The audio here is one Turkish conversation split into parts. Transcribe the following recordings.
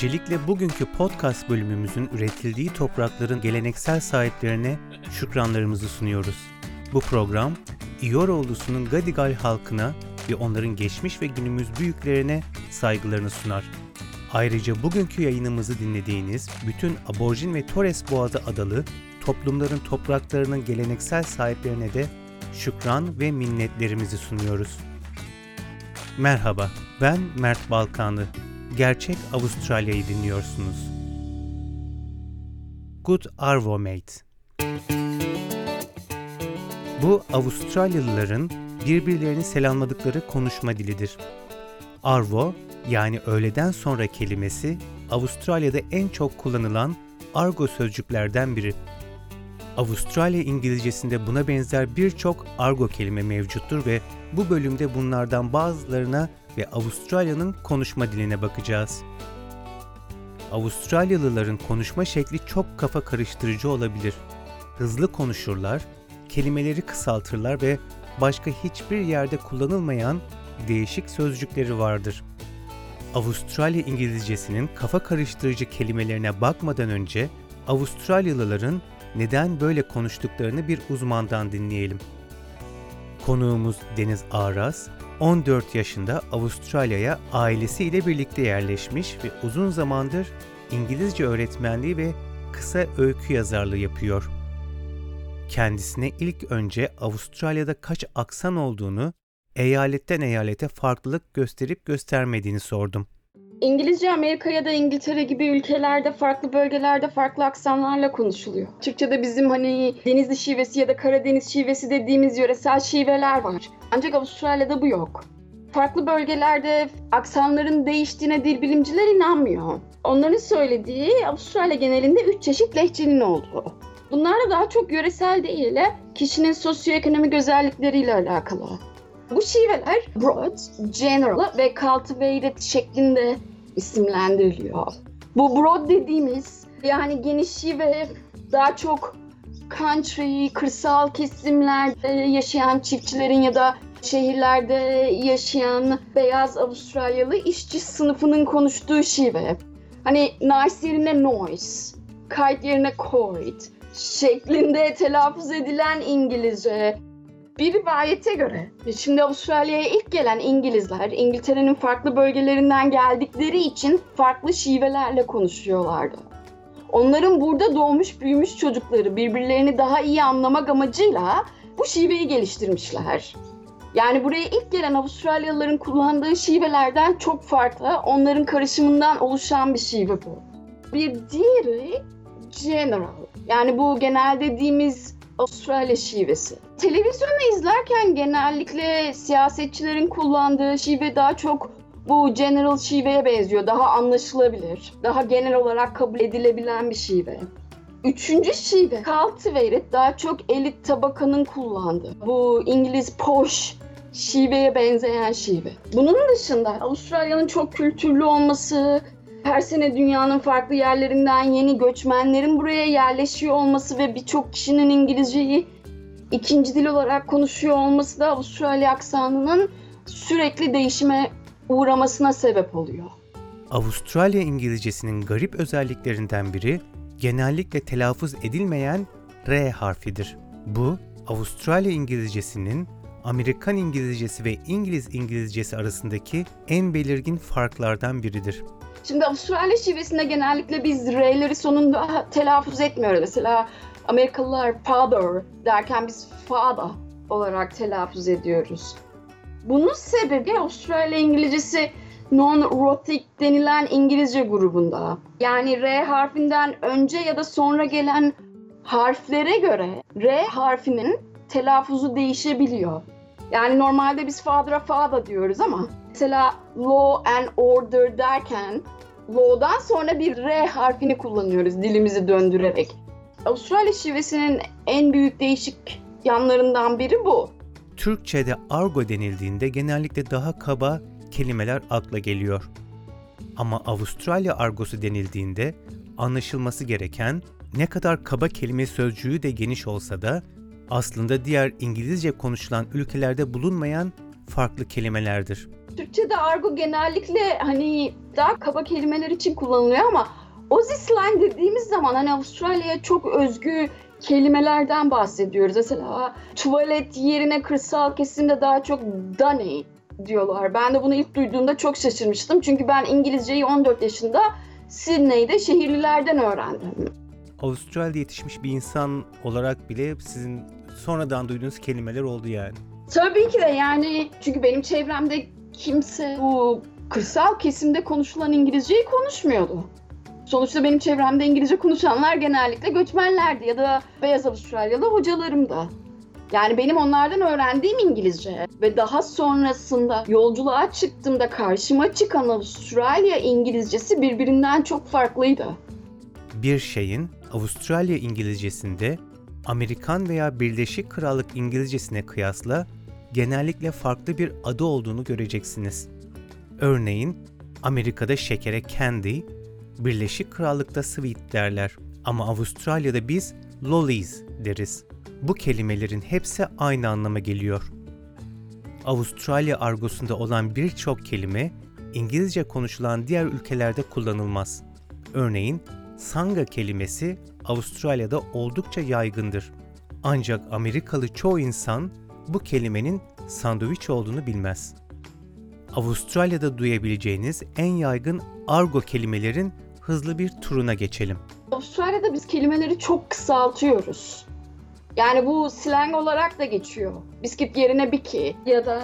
Öncelikle bugünkü podcast bölümümüzün üretildiği toprakların geleneksel sahiplerine şükranlarımızı sunuyoruz. Bu program, İyoroğlu'sunun Gadigal halkına ve onların geçmiş ve günümüz büyüklerine saygılarını sunar. Ayrıca bugünkü yayınımızı dinlediğiniz bütün aborjin ve Torres Boğazı adalı toplumların topraklarının geleneksel sahiplerine de şükran ve minnetlerimizi sunuyoruz. Merhaba, ben Mert Balkanlı. Gerçek Avustralya'yı dinliyorsunuz. Good Arvo Mate Bu Avustralyalıların birbirlerini selamladıkları konuşma dilidir. Arvo yani öğleden sonra kelimesi Avustralya'da en çok kullanılan argo sözcüklerden biri. Avustralya İngilizcesinde buna benzer birçok argo kelime mevcuttur ve bu bölümde bunlardan bazılarına ve Avustralya'nın konuşma diline bakacağız. Avustralyalıların konuşma şekli çok kafa karıştırıcı olabilir. Hızlı konuşurlar, kelimeleri kısaltırlar ve başka hiçbir yerde kullanılmayan değişik sözcükleri vardır. Avustralya İngilizcesinin kafa karıştırıcı kelimelerine bakmadan önce Avustralyalıların neden böyle konuştuklarını bir uzmandan dinleyelim. Konuğumuz Deniz Aras, 14 yaşında Avustralya'ya ailesiyle birlikte yerleşmiş ve uzun zamandır İngilizce öğretmenliği ve kısa öykü yazarlığı yapıyor. Kendisine ilk önce Avustralya'da kaç aksan olduğunu, eyaletten eyalete farklılık gösterip göstermediğini sordum. İngilizce Amerika ya da İngiltere gibi ülkelerde farklı bölgelerde farklı aksanlarla konuşuluyor. Türkçe'de bizim hani Denizli şivesi ya da Karadeniz şivesi dediğimiz yöresel şiveler var. Ancak Avustralya'da bu yok. Farklı bölgelerde aksanların değiştiğine dil bilimciler inanmıyor. Onların söylediği Avustralya genelinde üç çeşit lehçenin olduğu. Bunlar da daha çok yöresel değil, kişinin sosyoekonomik özellikleriyle alakalı. Bu şiveler broad, general ve cultivated şeklinde isimlendiriliyor. Bu broad dediğimiz yani geniş şive daha çok country, kırsal kesimlerde yaşayan çiftçilerin ya da şehirlerde yaşayan beyaz Avustralyalı işçi sınıfının konuştuğu şive. Hani nice yerine noise, kite yerine kite şeklinde telaffuz edilen İngilizce. Bir rivayete göre, şimdi Avustralya'ya ilk gelen İngilizler İngiltere'nin farklı bölgelerinden geldikleri için farklı şivelerle konuşuyorlardı. Onların burada doğmuş büyümüş çocukları birbirlerini daha iyi anlamak amacıyla bu şiveyi geliştirmişler. Yani buraya ilk gelen Avustralyalıların kullandığı şivelerden çok farklı, onların karışımından oluşan bir şive bu. Bir diğeri general. Yani bu genel dediğimiz Avustralya şivesi. Televizyonu izlerken genellikle siyasetçilerin kullandığı şive daha çok bu general şiveye benziyor. Daha anlaşılabilir. Daha genel olarak kabul edilebilen bir şive. Üçüncü şive cultivated daha çok elit tabakanın kullandığı. Bu İngiliz posh şiveye benzeyen şive. Bunun dışında Avustralya'nın çok kültürlü olması, her sene dünyanın farklı yerlerinden yeni göçmenlerin buraya yerleşiyor olması ve birçok kişinin İngilizceyi ikinci dil olarak konuşuyor olması da Avustralya aksanının sürekli değişime uğramasına sebep oluyor. Avustralya İngilizcesinin garip özelliklerinden biri genellikle telaffuz edilmeyen R harfidir. Bu Avustralya İngilizcesinin Amerikan İngilizcesi ve İngiliz İngilizcesi arasındaki en belirgin farklardan biridir. Şimdi Avustralya şivesinde genellikle biz R'leri sonunda telaffuz etmiyoruz. Mesela Amerikalılar father derken biz father olarak telaffuz ediyoruz. Bunun sebebi Avustralya İngilizcesi non-rhotic denilen İngilizce grubunda. Yani R harfinden önce ya da sonra gelen harflere göre R harfinin telaffuzu değişebiliyor. Yani normalde biz father'a father diyoruz ama mesela law and order derken law'dan sonra bir R harfini kullanıyoruz dilimizi döndürerek. Avustralya şivesinin en büyük değişik yanlarından biri bu. Türkçe'de argo denildiğinde genellikle daha kaba kelimeler akla geliyor. Ama Avustralya argosu denildiğinde anlaşılması gereken ne kadar kaba kelime sözcüğü de geniş olsa da aslında diğer İngilizce konuşulan ülkelerde bulunmayan farklı kelimelerdir. Türkçe'de argo genellikle hani daha kaba kelimeler için kullanılıyor ama Aussie slang dediğimiz zaman hani Avustralya'ya çok özgü kelimelerden bahsediyoruz. Mesela tuvalet yerine kırsal kesimde daha çok dunny diyorlar. Ben de bunu ilk duyduğumda çok şaşırmıştım. Çünkü ben İngilizceyi 14 yaşında Sydney'de şehirlilerden öğrendim. Avustralya'da yetişmiş bir insan olarak bile sizin sonradan duyduğunuz kelimeler oldu yani. Tabii ki de yani çünkü benim çevremde kimse bu kırsal kesimde konuşulan İngilizceyi konuşmuyordu. Sonuçta benim çevremde İngilizce konuşanlar genellikle göçmenlerdi ya da beyaz Avustralyalı hocalarım da. Yani benim onlardan öğrendiğim İngilizce ve daha sonrasında yolculuğa çıktığımda karşıma çıkan Avustralya İngilizcesi birbirinden çok farklıydı. Bir şeyin Avustralya İngilizcesinde Amerikan veya Birleşik Krallık İngilizcesine kıyasla genellikle farklı bir adı olduğunu göreceksiniz. Örneğin Amerika'da şekere candy, Birleşik Krallık'ta sweet derler ama Avustralya'da biz lollies deriz. Bu kelimelerin hepsi aynı anlama geliyor. Avustralya argosunda olan birçok kelime İngilizce konuşulan diğer ülkelerde kullanılmaz. Örneğin sanga kelimesi Avustralya'da oldukça yaygındır. Ancak Amerikalı çoğu insan bu kelimenin sandviç olduğunu bilmez. Avustralya'da duyabileceğiniz en yaygın argo kelimelerin hızlı bir turuna geçelim. Avustralya'da biz kelimeleri çok kısaltıyoruz. Yani bu slang olarak da geçiyor. Bisküt yerine biki ya da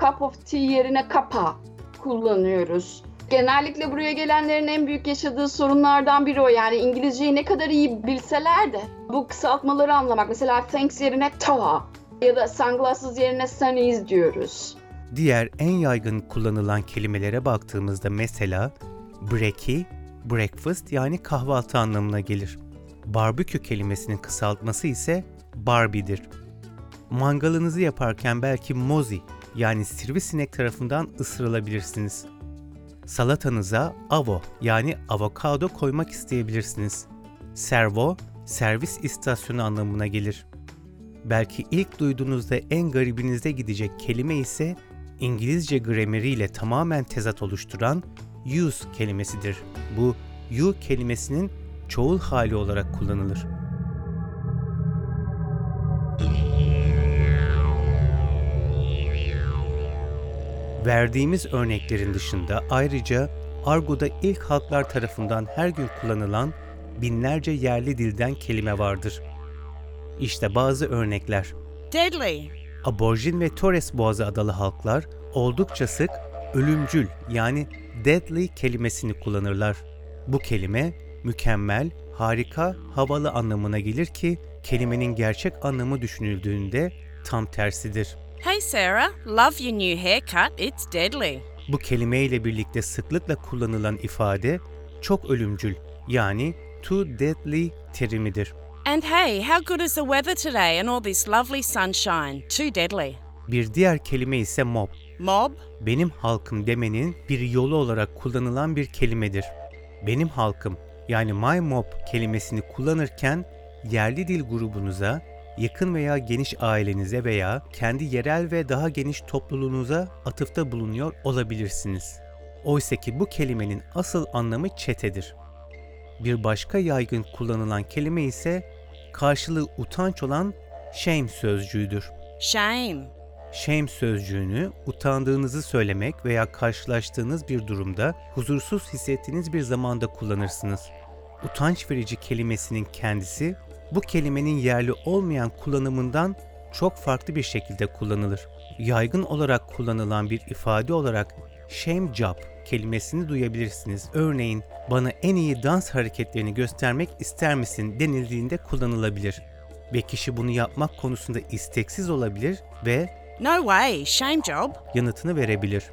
cup of tea yerine kapa kullanıyoruz. Genellikle buraya gelenlerin en büyük yaşadığı sorunlardan biri o. Yani İngilizceyi ne kadar iyi bilseler de bu kısaltmaları anlamak. Mesela thanks yerine tava ya da sunglasses yerine sunnies diyoruz. Diğer en yaygın kullanılan kelimelere baktığımızda mesela brekkie, breakfast yani kahvaltı anlamına gelir. Barbekü kelimesinin kısaltması ise Barbie'dir. Mangalınızı yaparken belki mozi yani sivrisinek tarafından ısırılabilirsiniz. Salatanıza avo yani avokado koymak isteyebilirsiniz. Servo, servis istasyonu anlamına gelir. Belki ilk duyduğunuzda en garibinize gidecek kelime ise İngilizce grameriyle tamamen tezat oluşturan use kelimesidir. Bu you kelimesinin çoğul hali olarak kullanılır. Verdiğimiz örneklerin dışında ayrıca argoda ilk halklar tarafından her gün kullanılan binlerce yerli dilden kelime vardır. İşte bazı örnekler. Deadly. Aborjin ve Torres Boğazı adalı halklar oldukça sık ölümcül yani deadly kelimesini kullanırlar. Bu kelime mükemmel, harika, havalı anlamına gelir ki kelimenin gerçek anlamı düşünüldüğünde tam tersidir. Hey Sarah, love your new haircut. It's deadly. Bu kelimeyle birlikte sıklıkla kullanılan ifade çok ölümcül yani too deadly terimidir. And hey, how good is the weather today and all this lovely sunshine? Too deadly. Bir diğer kelime ise mob. Mob? benim halkım demenin bir yolu olarak kullanılan bir kelimedir. Benim halkım yani my mob kelimesini kullanırken yerli dil grubunuza, yakın veya geniş ailenize veya kendi yerel ve daha geniş topluluğunuza atıfta bulunuyor olabilirsiniz. Oysa ki bu kelimenin asıl anlamı çetedir. Bir başka yaygın kullanılan kelime ise karşılığı utanç olan shame sözcüğüdür. Shame. Shame sözcüğünü utandığınızı söylemek veya karşılaştığınız bir durumda huzursuz hissettiğiniz bir zamanda kullanırsınız. Utanç verici kelimesinin kendisi bu kelimenin yerli olmayan kullanımından çok farklı bir şekilde kullanılır. Yaygın olarak kullanılan bir ifade olarak shame job kelimesini duyabilirsiniz. Örneğin bana en iyi dans hareketlerini göstermek ister misin denildiğinde kullanılabilir. Ve kişi bunu yapmak konusunda isteksiz olabilir ve No way, shame job. yanıtını verebilir.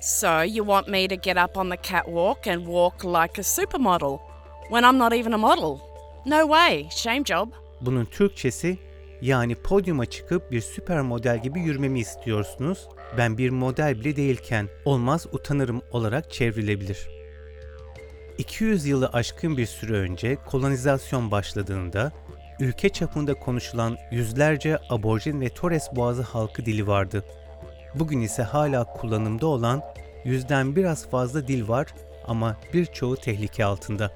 So you want me to get up on the catwalk and walk like a supermodel when I'm not even a model? No way, shame job. Bunun Türkçesi yani podyuma çıkıp bir süper model gibi yürümemi istiyorsunuz. Ben bir model bile değilken olmaz utanırım olarak çevrilebilir. 200 yılı aşkın bir süre önce kolonizasyon başladığında ülke çapında konuşulan yüzlerce aborjin ve Torres Boğazı halkı dili vardı. Bugün ise hala kullanımda olan yüzden biraz fazla dil var ama birçoğu tehlike altında.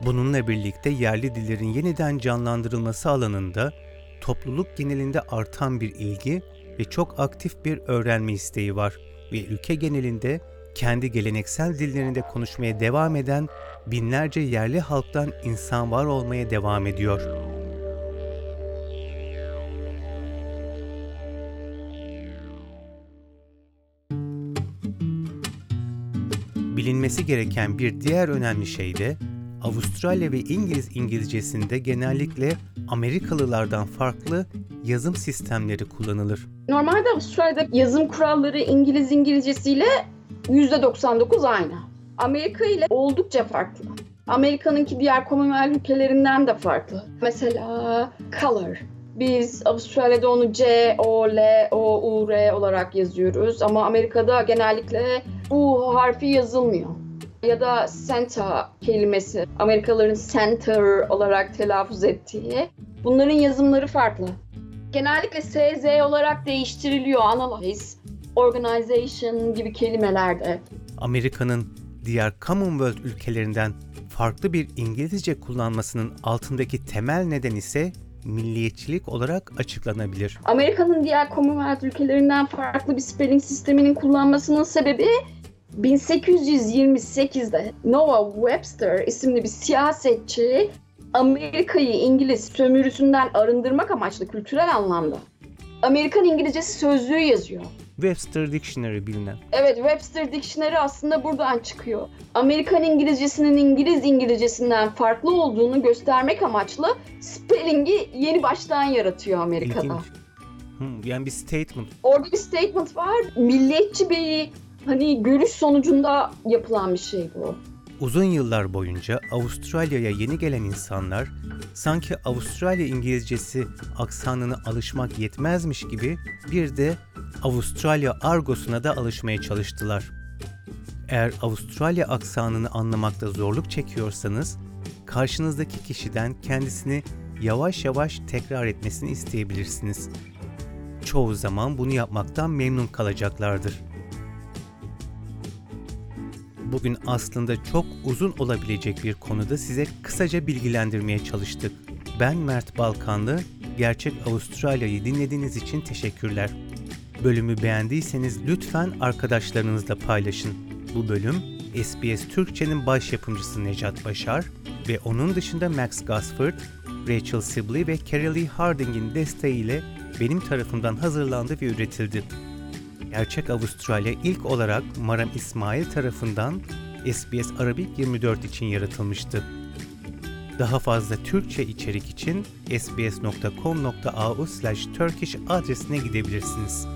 Bununla birlikte yerli dillerin yeniden canlandırılması alanında topluluk genelinde artan bir ilgi ve çok aktif bir öğrenme isteği var ve ülke genelinde kendi geleneksel dillerinde konuşmaya devam eden binlerce yerli halktan insan var olmaya devam ediyor. Bilinmesi gereken bir diğer önemli şey de Avustralya ve İngiliz İngilizcesinde genellikle Amerikalılardan farklı yazım sistemleri kullanılır. Normalde Avustralya'da yazım kuralları İngiliz İngilizcesiyle %99 aynı. Amerika ile oldukça farklı. Amerika'nınki diğer Commonwealth ülkelerinden de farklı. Mesela color. Biz Avustralya'da onu C, O, L, O, U, R olarak yazıyoruz ama Amerika'da genellikle U harfi yazılmıyor. Ya da center kelimesi, Amerikalıların center olarak telaffuz ettiği. Bunların yazımları farklı. Genellikle SZ olarak değiştiriliyor. Analyze, organization gibi kelimelerde. Amerika'nın diğer Commonwealth ülkelerinden farklı bir İngilizce kullanmasının altındaki temel neden ise milliyetçilik olarak açıklanabilir. Amerika'nın diğer Commonwealth ülkelerinden farklı bir spelling sisteminin kullanmasının sebebi 1828'de Noah Webster isimli bir siyasetçi Amerika'yı İngiliz sömürüsünden arındırmak amaçlı kültürel anlamda Amerikan İngilizcesi sözlüğü yazıyor. Webster Dictionary bilinen. Evet Webster Dictionary aslında buradan çıkıyor. Amerikan İngilizcesinin İngiliz İngilizcesinden farklı olduğunu göstermek amaçlı spelling'i yeni baştan yaratıyor Amerika'da. İlginç. Hmm, yani bir statement. Orada bir statement var. Milliyetçi bir hani görüş sonucunda yapılan bir şey bu. Uzun yıllar boyunca Avustralya'ya yeni gelen insanlar sanki Avustralya İngilizcesi aksanına alışmak yetmezmiş gibi bir de Avustralya argosuna da alışmaya çalıştılar. Eğer Avustralya aksanını anlamakta zorluk çekiyorsanız, karşınızdaki kişiden kendisini yavaş yavaş tekrar etmesini isteyebilirsiniz. Çoğu zaman bunu yapmaktan memnun kalacaklardır. Bugün aslında çok uzun olabilecek bir konuda size kısaca bilgilendirmeye çalıştık. Ben Mert Balkanlı, Gerçek Avustralya'yı dinlediğiniz için teşekkürler. Bölümü beğendiyseniz lütfen arkadaşlarınızla paylaşın. Bu bölüm SBS Türkçe'nin baş yapımcısı Necat Başar ve onun dışında Max Gosford, Rachel Sibley ve Carrie Harding'in desteğiyle benim tarafımdan hazırlandı ve üretildi. Gerçek Avustralya ilk olarak Maram İsmail tarafından SBS Arabik 24 için yaratılmıştı. Daha fazla Türkçe içerik için sbs.com.au/turkish adresine gidebilirsiniz.